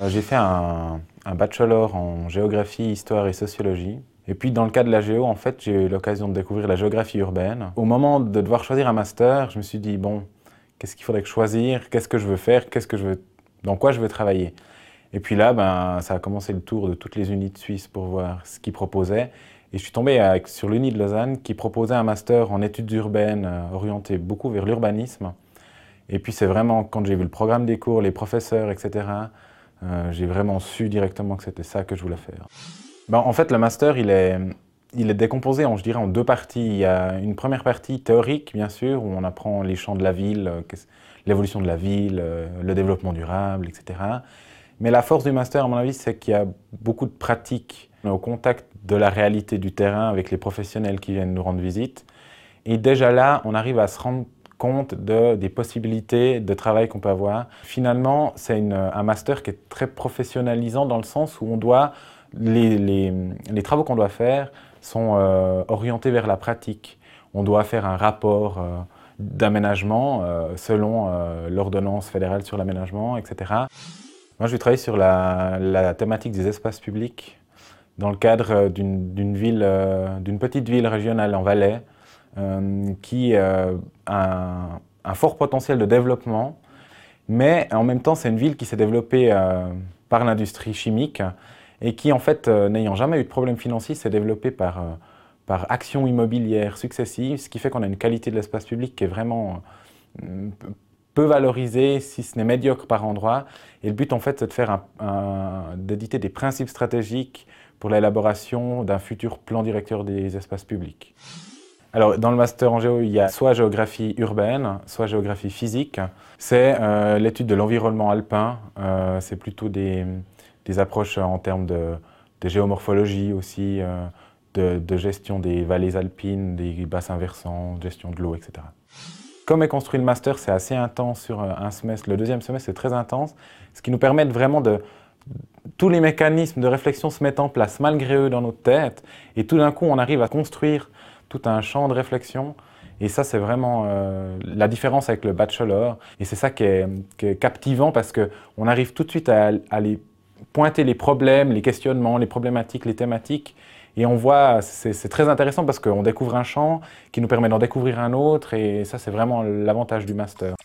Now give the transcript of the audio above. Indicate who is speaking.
Speaker 1: Euh, j'ai fait un, bachelor en géographie, histoire et sociologie. Et puis dans le cas de la géo, en fait, j'ai eu l'occasion de découvrir la géographie urbaine. Au moment de devoir choisir un master, je me suis dit, bon, qu'est-ce qu'il faudrait que choisir Qu'est-ce que je veux faire? Qu'est-ce que je veux, Dans quoi je veux travailler? Et puis là, ben, ça a commencé le tour de toutes les unités suisses pour voir ce qu'ils proposaient. Et je suis tombé sur l'Uni de Lausanne qui proposait un master en études urbaines euh, orienté beaucoup vers l'urbanisme. Et puis c'est vraiment quand j'ai vu le programme des cours, les professeurs, etc., euh, j'ai vraiment su directement que c'était ça que je voulais faire. Ben, en fait, le master, il est, il est décomposé, en, je dirais, en deux parties. Il y a une première partie théorique, bien sûr, où on apprend les champs de la ville, euh, l'évolution de la ville, le développement durable, etc. Mais la force du master, à mon avis, c'est qu'il y a beaucoup de pratiques au contact de la réalité du terrain avec les professionnels qui viennent nous rendre visite. Et déjà là, on arrive à se rendre compte de, des possibilités de travail qu'on peut avoir. Finalement, c'est un master qui est très professionnalisant dans le sens où on doit, les, les, les travaux qu'on doit faire sont euh, orientés vers la pratique. On doit faire un rapport euh, d'aménagement euh, selon l'ordonnance fédérale sur l'aménagement, etc. Moi, je vais travailler sur la, la, thématique des espaces publics dans le cadre d'une ville, d'une petite ville régionale en Valais, euh, qui a un, fort potentiel de développement, mais en même temps, c'est une ville qui s'est développée euh, par l'industrie chimique et qui, en fait, euh, n'ayant jamais eu de problème financier, s'est développée par, par actions immobilières successives, ce qui fait qu'on a une qualité de l'espace public qui est vraiment peu valorisée, si ce n'est médiocre par endroit. Et le but, en fait, c'est de d'éditer des principes stratégiques pour l'élaboration d'un futur plan directeur des espaces publics. Alors, dans le master en géo, il y a soit géographie urbaine, soit géographie physique. C'est euh, l'étude de l'environnement alpin. Euh, c'est plutôt des, approches en termes de, géomorphologie aussi, euh, de, gestion des vallées alpines, des bassins versants, gestion de l'eau, etc. Comme est construit le master, c'est assez intense sur un semestre. Le deuxième semestre, c'est très intense, ce qui nous permet vraiment de... Tous les mécanismes de réflexion se mettent en place malgré eux dans notre tête, et tout d'un coup, on arrive à construire tout un champ de réflexion. Et ça, c'est vraiment euh, la différence avec le bachelor. Et c'est ça qui est, captivant parce qu'on arrive tout de suite à, aller pointer les problèmes, les questionnements, les problématiques, les thématiques. Et on voit, c'est très intéressant parce qu'on découvre un champ qui nous permet d'en découvrir un autre. Et ça, c'est vraiment l'avantage du master.